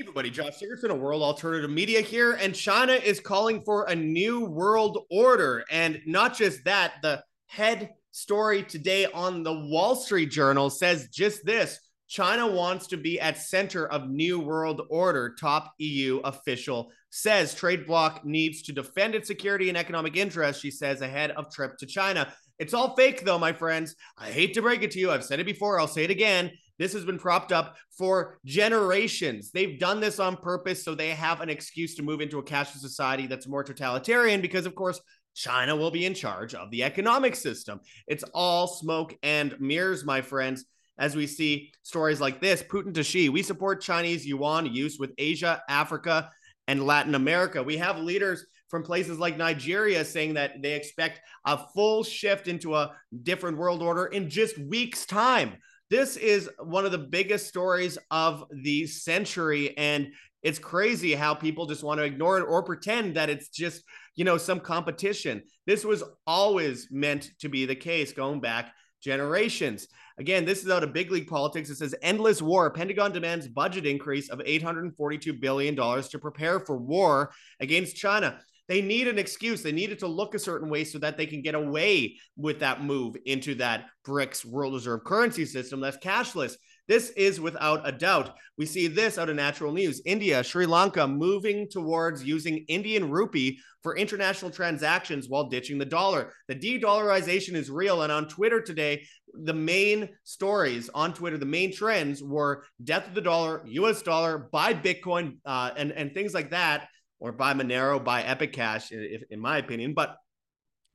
Everybody, Josh Sigurdson, a World Alternative Media here, and China is calling for a new world order. And not just that, the head story today on the Wall Street Journal says just this China wants to be at center of new world order, top EU official says. Trade bloc needs to defend its security and economic interests, she says, ahead of trip to China. It's all fake, though, my friends. I hate to break it to you. I've said it before. I'll say it again. This has been propped up for generations. They've done this on purpose so they have an excuse to move into a cashless society that's more totalitarian because, of course, China will be in charge of the economic system. It's all smoke and mirrors, my friends. As we see stories like this, Putin to Xi, we support Chinese yuan use with Asia, Africa, and Latin America. We have leaders from places like Nigeria saying that they expect a full shift into a different world order in just weeks' time. This is one of the biggest stories of the century. And it's crazy how people just want to ignore it or pretend that it's just, you know, some competition. This was always meant to be the case going back generations. Again, this is out of big league politics. It says endless war. Pentagon demands budget increase of $842 billion to prepare for war against China. They need an excuse. They need it to look a certain way so that they can get away with that move into that BRICS world reserve currency system that's cashless. This is without a doubt. We see this out of natural news. India, Sri Lanka moving towards using Indian rupee for international transactions while ditching the dollar. The de dollarization is real. And on Twitter today, the main stories on Twitter, the main trends were death of the dollar, US dollar, buy Bitcoin, uh, and, and things like that or buy Monero, buy Epic Cash, if, in my opinion. But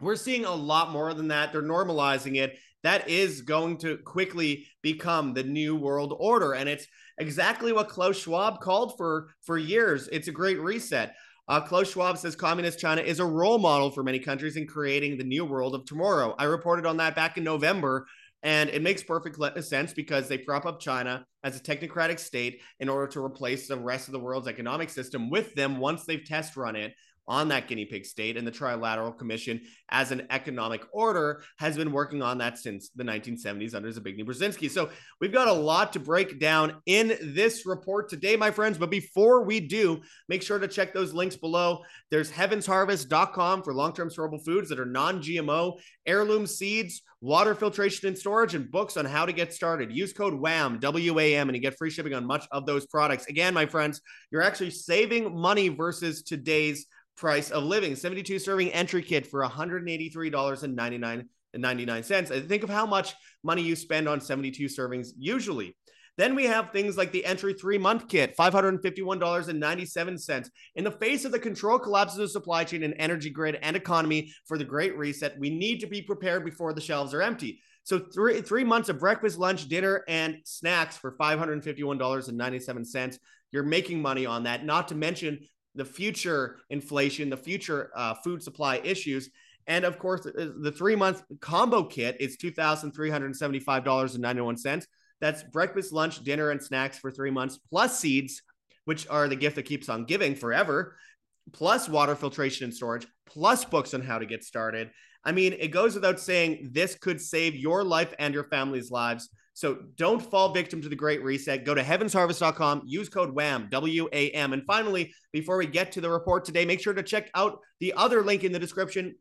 we're seeing a lot more than that. They're normalizing it. That is going to quickly become the new world order. And it's exactly what Klaus Schwab called for for years. It's a great reset. Uh, Klaus Schwab says communist China is a role model for many countries in creating the new world of tomorrow. I reported on that back in November and it makes perfect sense because they prop up China as a technocratic state in order to replace the rest of the world's economic system with them once they've test run it on that guinea pig state. And the Trilateral Commission, as an economic order, has been working on that since the 1970s under Zbigniew Brzezinski. So we've got a lot to break down in this report today, my friends. But before we do, make sure to check those links below. There's heavensharvest.com for long term storable foods that are non GMO, heirloom seeds, water filtration and storage, and books on how to get started. Use code WHAM, W A M, and you get free shipping on much of those products. Again, my friends, you're actually saving money versus today's price of living 72 serving entry kit for $183.99 99 cents. I think of how much money you spend on 72 servings usually. Then we have things like the entry three month kit, $551.97. In the face of the control collapse of supply chain and energy grid and economy for the Great Reset, we need to be prepared before the shelves are empty. So three three months of breakfast, lunch, dinner, and snacks for $551.97. You're making money on that, not to mention the future inflation, the future uh, food supply issues. And of course, the three month combo kit is $2,375.91. That's breakfast, lunch, dinner, and snacks for three months, plus seeds, which are the gift that keeps on giving forever, plus water filtration and storage, plus books on how to get started. I mean, it goes without saying this could save your life and your family's lives. So don't fall victim to the great reset. Go to heavensharvest.com, use code WHAM, W A M. And finally, before we get to the report today, make sure to check out the other link in the description,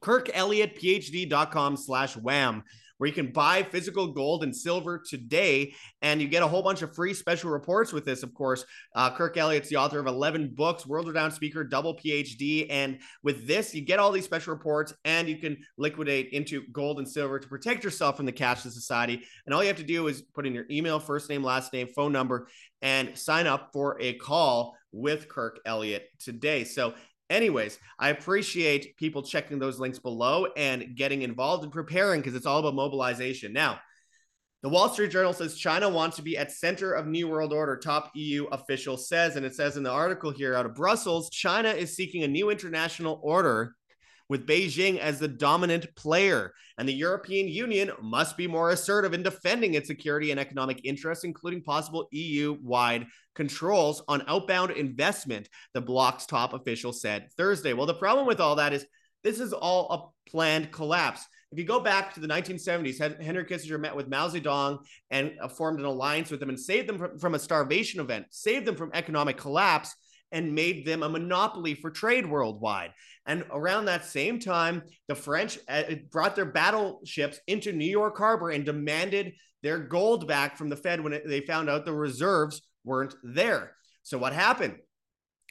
kirkelliottphd.com slash wham where you can buy physical gold and silver today. And you get a whole bunch of free special reports with this, of course. Uh, Kirk Elliott's the author of 11 books, world renowned speaker, double PhD. And with this, you get all these special reports and you can liquidate into gold and silver to protect yourself from the cashless society. And all you have to do is put in your email, first name, last name, phone number, and sign up for a call with Kirk Elliott today. So Anyways, I appreciate people checking those links below and getting involved and preparing because it's all about mobilization. Now, the Wall Street Journal says China wants to be at center of New World Order, top EU official says. And it says in the article here out of Brussels, China is seeking a new international order with Beijing as the dominant player. And the European Union must be more assertive in defending its security and economic interests, including possible EU wide controls on outbound investment, the bloc's top official said Thursday. Well, the problem with all that is This is all a planned collapse. If you go back to the 1970s, Henry Kissinger met with Mao Zedong and uh, formed an alliance with them and saved them from, from a starvation event, saved them from economic collapse, and made them a monopoly for trade worldwide. And around that same time, the French uh, brought their battleships into New York Harbor and demanded their gold back from the Fed when they found out the reserves weren't there. So, what happened?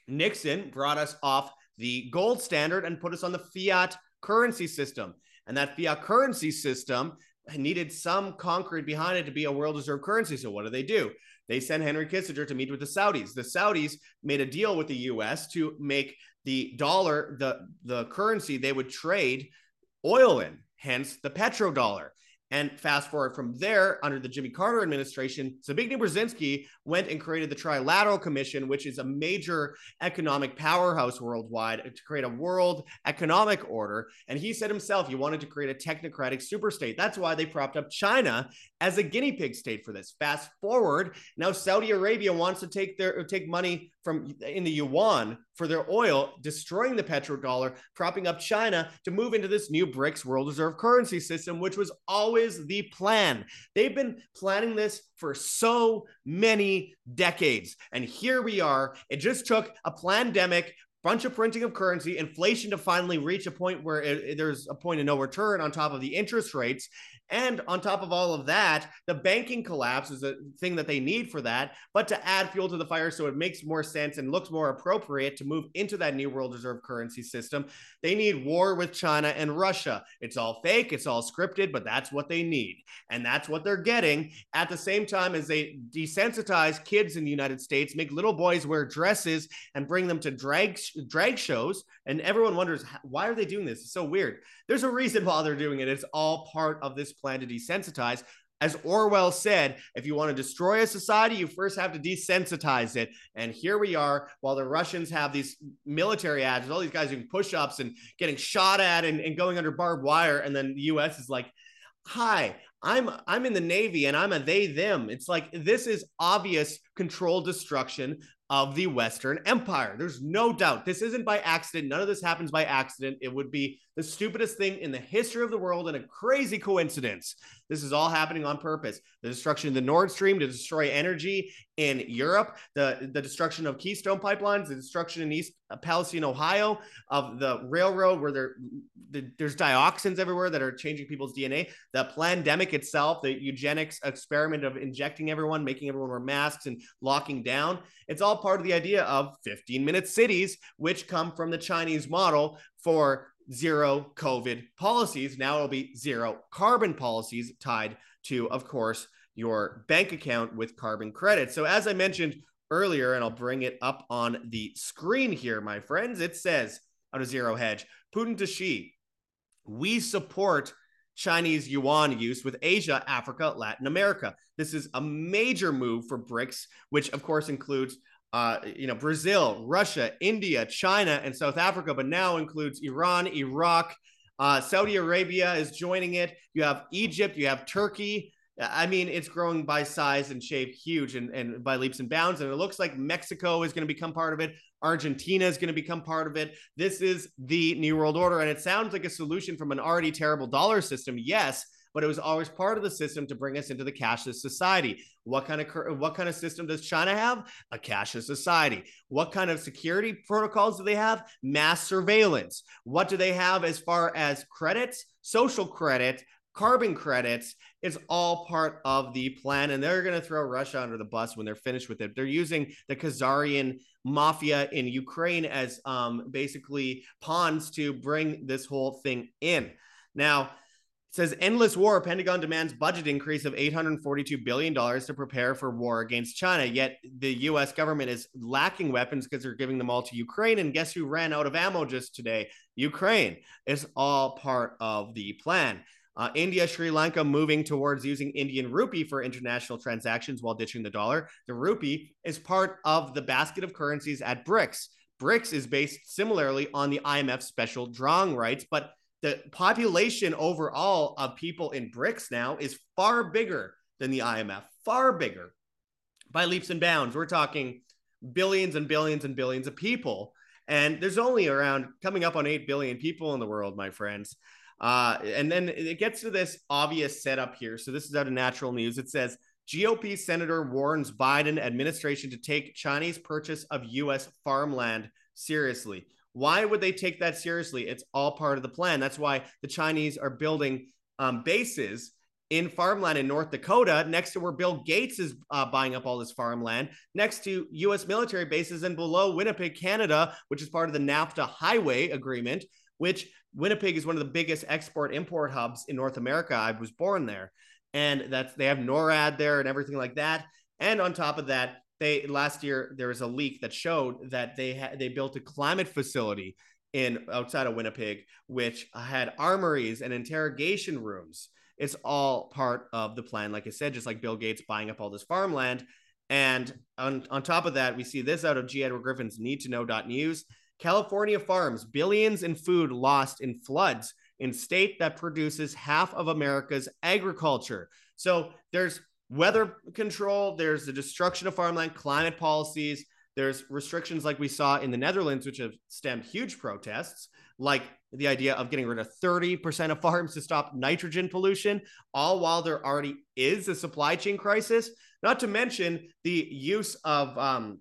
Nixon brought us off the gold standard and put us on the fiat currency system. And that fiat currency system needed some concrete behind it to be a world reserve currency. So what do they do? They sent Henry Kissinger to meet with the Saudis. The Saudis made a deal with the US to make the dollar the the currency they would trade oil in, hence the petrodollar. And fast forward from there, under the Jimmy Carter administration, Zbigniew Brzezinski went and created the Trilateral Commission, which is a major economic powerhouse worldwide to create a world economic order. And he said himself he wanted to create a technocratic superstate. That's why they propped up China as a guinea pig state for this. Fast forward, now Saudi Arabia wants to take their take money from in the yuan for their oil, destroying the petrodollar, propping up China to move into this new BRICS world reserve currency system, which was always the plan. They've been planning this for so many decades. And here we are. It just took a pandemic, bunch of printing of currency, inflation to finally reach a point where it, it, there's a point of no return on top of the interest rates. And on top of all of that, the banking collapse is a thing that they need for that. But to add fuel to the fire so it makes more sense and looks more appropriate to move into that new world reserve currency system, they need war with China and Russia. It's all fake, it's all scripted, but that's what they need. And that's what they're getting at the same time as they desensitize kids in the United States, make little boys wear dresses and bring them to drag drag shows. And everyone wonders, why are they doing this? It's so weird. There's a reason why they're doing it. It's all part of this plan to desensitize. As Orwell said, if you want to destroy a society, you first have to desensitize it. And here we are, while the Russians have these military ads, all these guys doing push ups and getting shot at and, and going under barbed wire. And then the US is like, hi, I'm I'm in the Navy and I'm a they them. It's like this is obvious control destruction of the Western Empire. There's no doubt. This isn't by accident. None of this happens by accident. It would be the stupidest thing in the history of the world and a crazy coincidence. This is all happening on purpose. The destruction of the Nord Stream to destroy energy in Europe, the, the destruction of Keystone pipelines, the destruction in East Palestine, Ohio, of the railroad where there, the, there's dioxins everywhere that are changing people's DNA, the pandemic itself, the eugenics experiment of injecting everyone, making everyone wear masks and locking down. It's all part of the idea of 15 minute cities, which come from the Chinese model for zero COVID policies. Now it'll be zero carbon policies tied to, of course, your bank account with carbon credits. So, as I mentioned earlier, and I'll bring it up on the screen here, my friends, it says out of Zero Hedge, Putin to Xi, we support Chinese yuan use with Asia, Africa, Latin America. This is a major move for BRICS, which of course includes uh, you know, Brazil, Russia, India, China, and South Africa, but now includes Iran, Iraq, uh, Saudi Arabia is joining it. You have Egypt, you have Turkey. I mean, it's growing by size and shape huge and, and by leaps and bounds. And it looks like Mexico is going to become part of it. Argentina is going to become part of it. This is the New World Order. And it sounds like a solution from an already terrible dollar system. Yes, but it was always part of the system to bring us into the cashless society. What kind of what kind of system does China have? A cashless society. What kind of security protocols do they have? Mass surveillance. What do they have as far as credits? Social credit, carbon credits is all part of the plan and they're going to throw russia under the bus when they're finished with it they're using the khazarian mafia in ukraine as um, basically pawns to bring this whole thing in now says endless war. Pentagon demands budget increase of $842 billion to prepare for war against China. Yet the US government is lacking weapons because they're giving them all to Ukraine. And guess who ran out of ammo just today? Ukraine. It's all part of the plan. Uh, India, Sri Lanka moving towards using Indian rupee for international transactions while ditching the dollar. The rupee is part of the basket of currencies at BRICS. BRICS is based similarly on the IMF special drawing rights, but the population overall of people in BRICS now is far bigger than the IMF, far bigger by leaps and bounds. We're talking billions and billions and billions of people. And there's only around coming up on 8 billion people in the world, my friends. Uh, and then it gets to this obvious setup here. So this is out of natural news. It says GOP Senator warns Biden administration to take Chinese purchase of U.S. farmland seriously. Why would they take that seriously? It's all part of the plan. That's why the Chinese are building um, bases in farmland in North Dakota, next to where Bill Gates is uh, buying up all this farmland, next to U.S. military bases and below Winnipeg, Canada, which is part of the NAFTA highway agreement, which Winnipeg is one of the biggest export import hubs in North America. I was born there. And that's they have NORAD there and everything like that. And on top of that, they last year there was a leak that showed that they had they built a climate facility in outside of Winnipeg, which had armories and interrogation rooms. It's all part of the plan. Like I said, just like Bill Gates buying up all this farmland. And on, on top of that, we see this out of G. Edward Griffin's need to know news. California farms billions in food lost in floods in state that produces half of America's agriculture. So there's weather control, there's the destruction of farmland, climate policies, there's restrictions like we saw in the Netherlands, which have stemmed huge protests, like the idea of getting rid of 30% of farms to stop nitrogen pollution, all while there already is a supply chain crisis. Not to mention the use of um,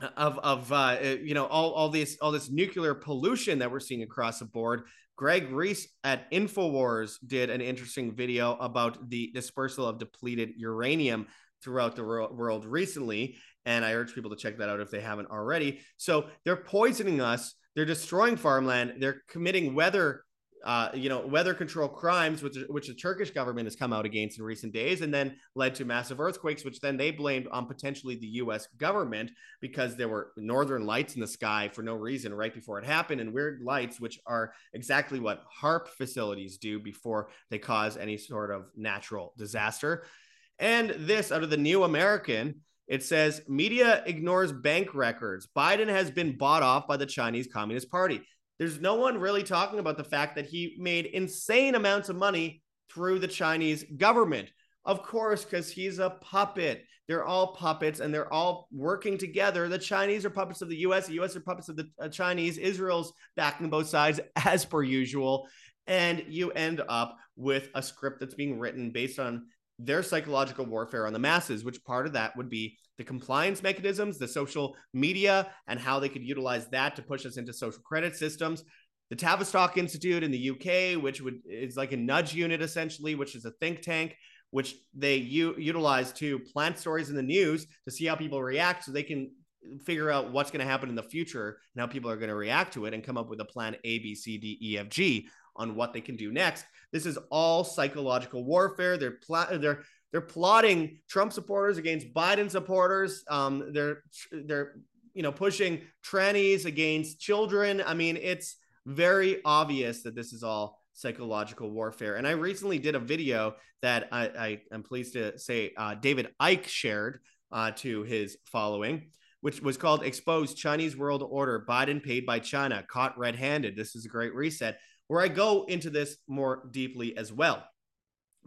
of of uh, you know all all this all this nuclear pollution that we're seeing across the board. Greg Reese at Infowars did an interesting video about the dispersal of depleted uranium throughout the world recently, and I urge people to check that out if they haven't already. So they're poisoning us. They're destroying farmland. They're committing weather uh, you know, weather control crimes, which, which the Turkish government has come out against in recent days, and then led to massive earthquakes, which then they blamed on potentially the U.S. government because there were northern lights in the sky for no reason right before it happened, and weird lights, which are exactly what HAARP facilities do before they cause any sort of natural disaster. And this out of the New American. It says media ignores bank records. Biden has been bought off by the Chinese Communist Party. There's no one really talking about the fact that he made insane amounts of money through the Chinese government. Of course, because he's a puppet. They're all puppets and they're all working together. The Chinese are puppets of the US, the US are puppets of the uh, Chinese. Israel's backing both sides as per usual. And you end up with a script that's being written based on their psychological warfare on the masses, which part of that would be the compliance mechanisms, the social media, and how they could utilize that to push us into social credit systems. The Tavistock Institute in the UK, which would is like a nudge unit essentially, which is a think tank, which they u- utilize to plant stories in the news to see how people react, so they can figure out what's going to happen in the future and how people are going to react to it, and come up with a plan A, B, C, D, E, F, G on what they can do next. This is all psychological warfare. They're pl- they're they're plotting Trump supporters against Biden supporters. Um, they're they're you know pushing trannies against children. I mean, it's very obvious that this is all psychological warfare. And I recently did a video that I, I am pleased to say uh, David Icke shared uh, to his following, which was called "Exposed Chinese World Order: Biden Paid by China, Caught Red-Handed." This is a great reset where I go into this more deeply as well.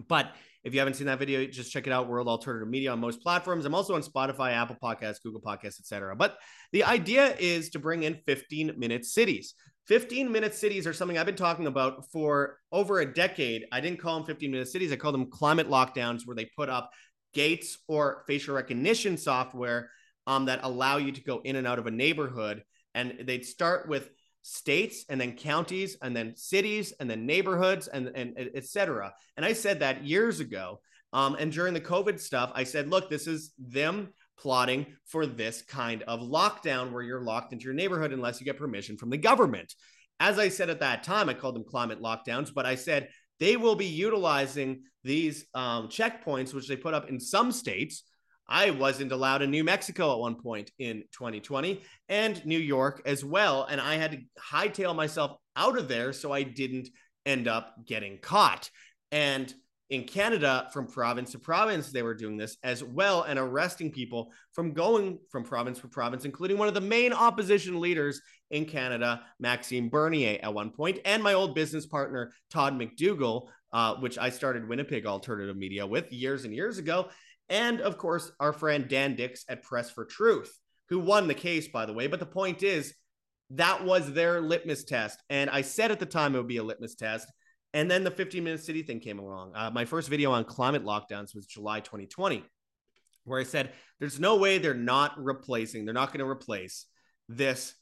But if you haven't seen that video, just check it out. World Alternative Media on most platforms. I'm also on Spotify, Apple Podcasts, Google Podcasts, etc. But the idea is to bring in 15 minute cities. 15 minute cities are something I've been talking about for over a decade. I didn't call them 15 minute cities. I called them climate lockdowns, where they put up gates or facial recognition software um, that allow you to go in and out of a neighborhood. And they'd start with states and then counties and then cities and then neighborhoods and, and et cetera. And I said that years ago. Um, and during the COVID stuff, I said, look, this is them plotting for this kind of lockdown where you're locked into your neighborhood unless you get permission from the government. As I said at that time, I called them climate lockdowns, but I said they will be utilizing these um, checkpoints, which they put up in some states I wasn't allowed in New Mexico at one point in 2020 and New York as well. And I had to hightail myself out of there so I didn't end up getting caught. And in Canada, from province to province, they were doing this as well and arresting people from going from province to province, including one of the main opposition leaders in Canada, Maxime Bernier, at one point, and my old business partner, Todd McDougall, uh, which I started Winnipeg Alternative Media with years and years ago and of course our friend Dan Dicks at Press for Truth, who won the case, by the way. But the point is, That was their litmus test. And I said at the time it would be a litmus test. And then the 15 minute city thing came along. Uh, my first video on climate lockdowns was July 2020, where I said there's no way they're not replacing, they're not going to replace this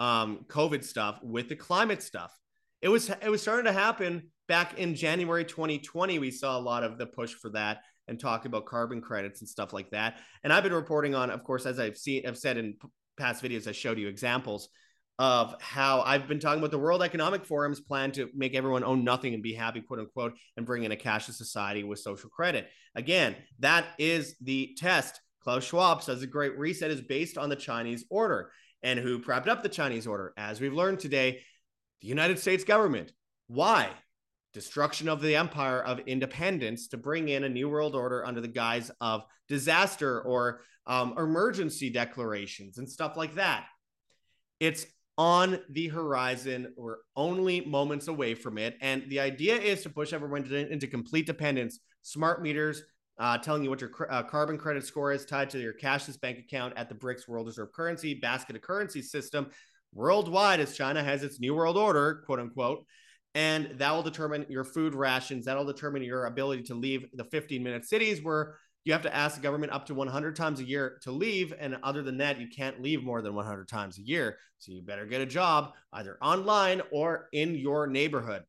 um, COVID stuff with the climate stuff. It was it was starting to happen back in January 2020. We saw a lot of the push for that and talk about carbon credits and stuff like that. And I've been reporting on, of course, as I've seen, I've said in past videos, I showed you examples of how I've been talking about the World Economic Forum's plan to make everyone own nothing and be happy, quote unquote, and bring in a cashless society with social credit. Again, that is the test. Klaus Schwab says the Great Reset is based on the Chinese order. And who propped up the Chinese order? As we've learned today, the United States government. Why? Destruction of the empire of independence to bring in a new world order under the guise of disaster or um, emergency declarations and stuff like that. It's on the horizon. We're only moments away from it. And the idea is to push everyone into complete dependence. Smart meters uh, telling you what your uh, carbon credit score is tied to your cashless bank account at the BRICS World Reserve Currency basket of currency system worldwide as China has its new world order, quote unquote. And that will determine your food rations. That'll determine your ability to leave the 15 minute cities where you have to ask the government up to 100 times a year to leave. And other than that, you can't leave more than 100 times a year. So you better get a job either online or in your neighborhood.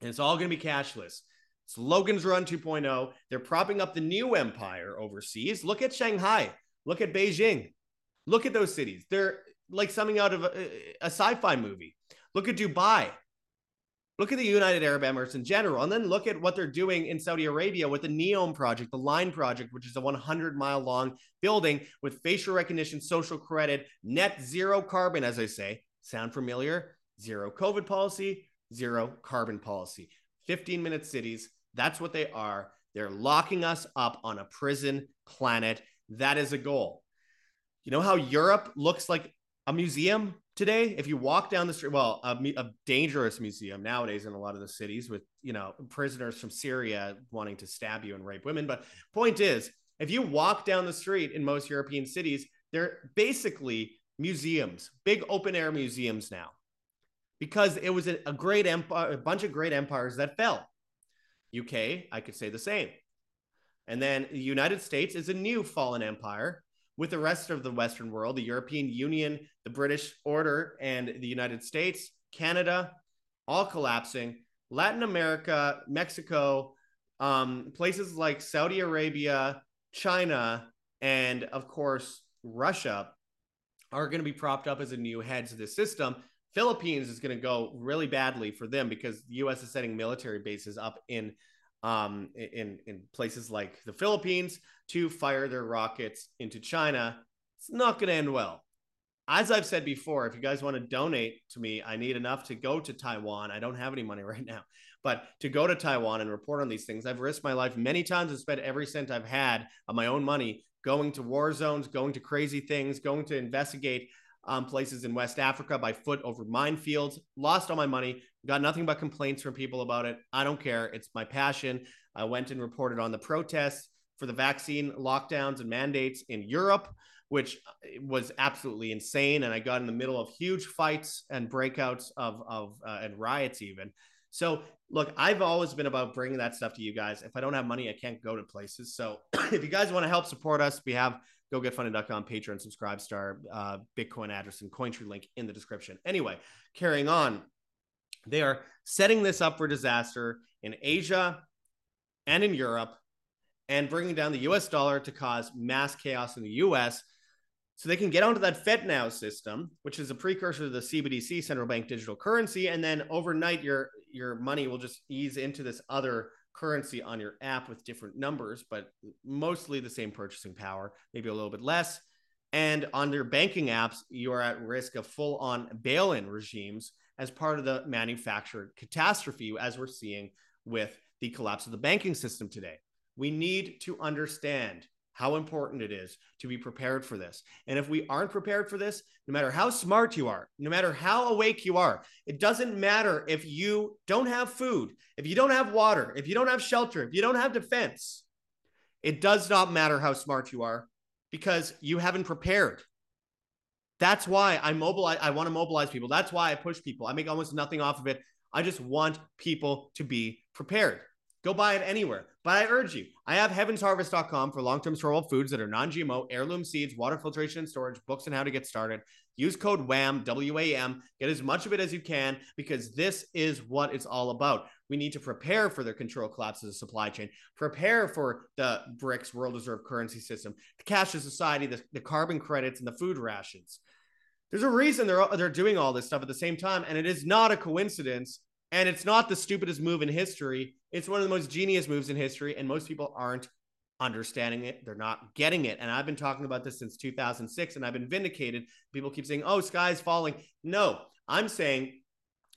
And it's all going to be cashless. It's Logan's Run 2.0. They're propping up the new empire overseas. Look at Shanghai. Look at Beijing. Look at those cities. They're like something out of a, a sci-fi movie. Look at Dubai. Look at the United Arab Emirates in general, and then look at what they're doing in Saudi Arabia with the NEOM project, the Line project, which is a 100 mile long building with facial recognition, social credit, net zero carbon, as I say. Sound familiar? Zero COVID policy, zero carbon policy. 15 minute cities. That's what they are. They're locking us up on a prison planet. That is a goal. You know how Europe looks like a museum today if you walk down the street well a, a, dangerous museum nowadays in a lot of the cities with you know prisoners from syria wanting to stab you and rape women. But point is if you walk down the street in most european cities they're basically museums big open air museums now because it was a, a great empire a bunch of great empires that fell. Uk i could say the same. And then the united states is a new fallen empire with the rest of the Western world, the European Union, the British Order, and the United States, Canada, all collapsing. Latin America, Mexico, um, places like Saudi Arabia, China, and of course, Russia are going to be propped up as a new head to the system. Philippines is going to go really badly for them because the U.S. is setting military bases up in um, in in places like the Philippines to fire their rockets into China. It's not going to end well. As I've said before, if you guys want to donate to me, I need enough to go to Taiwan. I don't have any money right now, but to go to Taiwan and report on these things, I've risked my life many times and spent every cent I've had of my own money going to war zones, going to crazy things, going to investigate um, places in West Africa by foot over minefields. Lost all my money. Got nothing but complaints from people about it. I don't care. It's my passion. I went and reported on the protests for the vaccine lockdowns and mandates in Europe, which uh, was absolutely insane. And I got in the middle of huge fights and breakouts of, of uh, and riots even. So look, I've always been about bringing that stuff to you guys. If I don't have money, I can't go to places. So if you guys want to help support us, we have gogetfunding.com, Patreon, subscribe star, uh, Bitcoin address, and Cointree link in the description. Anyway, carrying on, they are setting this up for disaster in Asia and in Europe and bringing down the US dollar to cause mass chaos in the US so they can get onto that FedNow system, which is a precursor to the CBDC, central bank digital currency, and then overnight your your money will just ease into this other currency on your app with different numbers, but mostly the same purchasing power, maybe a little bit less. And on your banking apps, you are at risk of full on bail in regimes as part of the manufactured catastrophe, as we're seeing with the collapse of the banking system today. We need to understand how important it is to be prepared for this. And if we aren't prepared for this, no matter how smart you are, no matter how awake you are, it doesn't matter if you don't have food, if you don't have water, if you don't have shelter, if you don't have defense. It does not matter how smart you are because you haven't prepared. That's why I mobilize. I want to mobilize people. That's why I push people. I make almost nothing off of it. I just want people to be prepared. Go buy it anywhere. But I urge you, I have heavensharvest.com for long term storable foods that are non GMO, heirloom seeds, water filtration and storage, books on how to get started. Use code WHAM, W A M. Get as much of it as you can because this is what it's all about. We need to prepare for the control collapse of the supply chain, prepare for the BRICS world reserve currency system, the cashless society, the, the carbon credits, and the food rations. There's a reason they're, they're doing all this stuff at the same time, and it is not a coincidence. And it's not the stupidest move in history. It's one of the most genius moves in history, and most people aren't understanding it. They're not getting it. And I've been talking about this since 2006 and I've been vindicated. People keep saying, oh, sky's falling. No, I'm saying,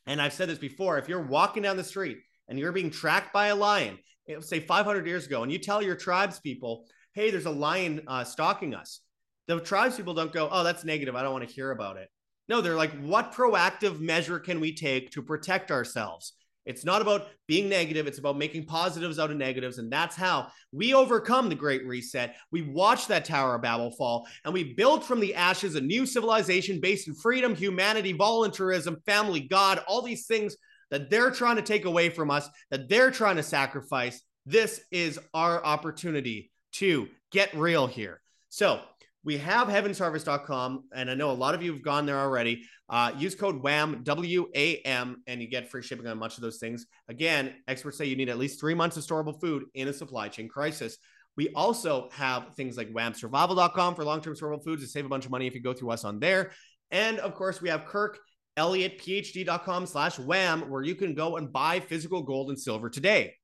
and I've said this before if you're walking down the street and you're being tracked by a lion, say 500 years ago, and you tell your tribes people, hey, there's a lion uh, stalking us, the tribes people don't go, oh, that's negative. I don't want to hear about it. No, they're like, what proactive measure can we take to protect ourselves? It's not about being negative. It's about making positives out of negatives. And that's how we overcome the Great Reset. We watch that Tower of Babel fall and we build from the ashes a new civilization based in freedom, humanity, voluntarism, family, God, all these things that they're trying to take away from us, that they're trying to sacrifice. This is our opportunity to get real here. So we have heavensharvest.com, and I know a lot of you have gone there already. Uh, use code WHAM, W A M, and you get free shipping on much of those things. Again, experts say you need at least three months of storable food in a supply chain crisis. We also have things like whamsurvival.com for long term storable foods to save a bunch of money if you go through us on there. And of course, we have Kirk ElliottPhD.com slash wham, where you can go and buy physical gold and silver today.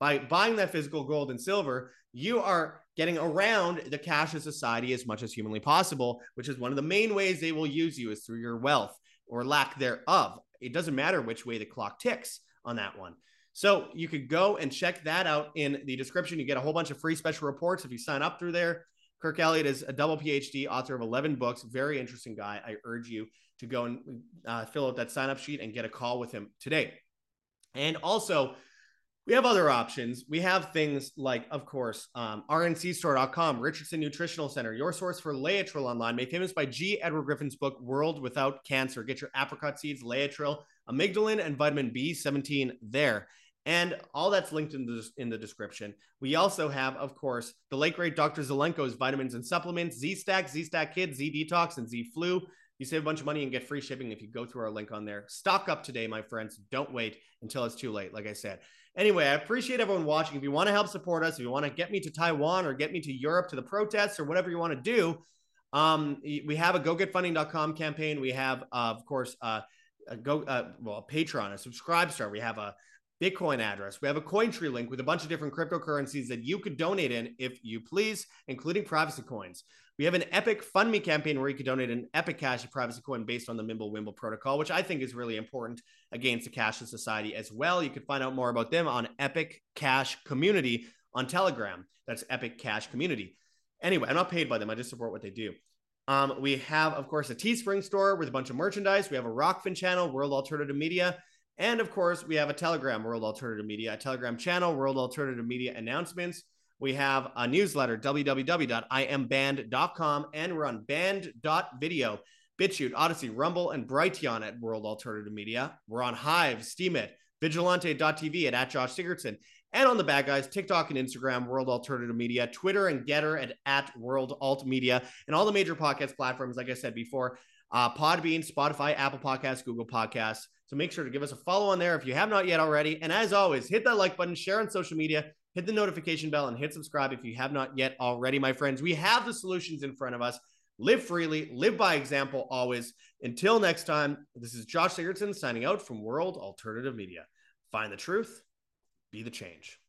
By buying that physical gold and silver, you are getting around the cashless society as much as humanly possible, which is one of the main ways they will use you is through your wealth or lack thereof. It doesn't matter which way the clock ticks on that one. So you could go and check that out in the description. You get a whole bunch of free special reports if you sign up through there. Kirk Elliott is a double PhD, author of 11 books, very interesting guy. I urge you to go and uh, fill out that sign up sheet and get a call with him today. And also, we have other options. We have things like, of course, um, rncstore.com, Richardson Nutritional Center, your source for Laetrile online, made famous by G. Edward Griffin's book, World Without Cancer. Get your apricot seeds, Laetrile, amygdalin, and vitamin B17 there. And all that's linked in the, in the description. We also have, of course, the late great Dr. Zelenko's vitamins and supplements, Z Stack, Z Stack Kids, Z Detox, and Z Flu. You save a bunch of money and get free shipping if you go through our link on there. Stock up today, my friends. Don't wait until it's too late, like I said. Anyway, I appreciate everyone watching. If you want to help support us, if you want to get me to Taiwan or get me to Europe to the protests or whatever you want to do, um, we have a gogetfunding.com campaign. We have, uh, of course, uh, a go uh, well, a Patreon, a subscribe star. We have a Bitcoin address. We have a Cointree link with a bunch of different cryptocurrencies that you could donate in if you please, including privacy coins. We have an Epic Fund Me campaign where you can donate an Epic Cash of privacy coin based on the Mimblewimble protocol, which I think is really important against the cashless society as well. You can find out more about them on Epic Cash Community on Telegram. That's Epic Cash Community. Anyway, I'm not paid by them. I just support what they do. Um, we have, of course, a Teespring store with a bunch of merchandise. We have a Rokfin channel, World Alternative Media. And of course, we have a Telegram, World Alternative Media, a Telegram channel, World Alternative Media announcements. We have a newsletter, www.imband.com, and we're on band.video, BitChute, Odysee, Rumble, and Brighteon at World Alternative Media. We're on Hive, Steemit, Vigilante.tv at, at Josh Sigurdson, and on the bad guys, TikTok and Instagram, World Alternative Media, Twitter and GETTR at, at World Alt Media, and all the major podcast platforms, like I said before, uh, Podbean, Spotify, Apple Podcasts, Google Podcasts. So make sure to give us a follow on there if you have not yet already. And as always, hit that like button, share on social media, hit the notification bell, and hit subscribe if you have not yet already, my friends. We have the solutions in front of us. Live freely, live by example always. Until next time, this is Josh Sigurdson signing out from World Alternative Media. Find the truth, be the change.